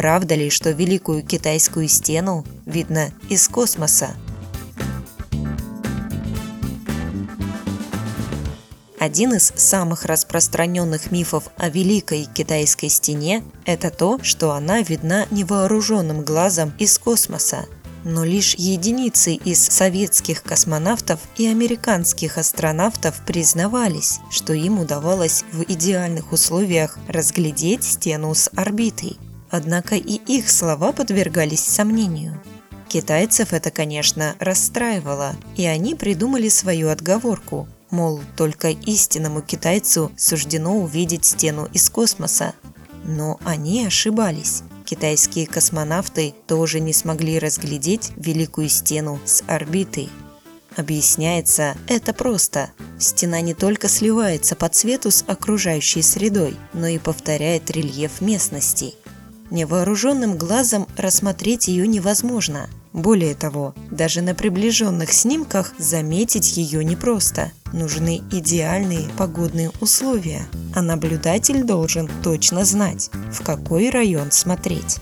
правда ли, что Великую Китайскую стену видно из космоса? Один из самых распространенных мифов о Великой Китайской стене – это то, что она видна невооруженным глазом из космоса. Но лишь единицы из советских космонавтов и американских астронавтов признавались, что им удавалось в идеальных условиях разглядеть стену с орбитой. Однако и их слова подвергались сомнению. Китайцев это, конечно, расстраивало, и они придумали свою отговорку – мол, только истинному китайцу суждено увидеть стену из космоса. Но они ошибались. Китайские космонавты тоже не смогли разглядеть Великую стену с орбитой. Объясняется это просто. Стена не только сливается по цвету с окружающей средой, но и повторяет рельеф местности. Невооруженным глазом рассмотреть ее невозможно. Более того, даже на приближенных снимках заметить ее непросто. Нужны идеальные погодные условия, а наблюдатель должен точно знать, в какой район смотреть.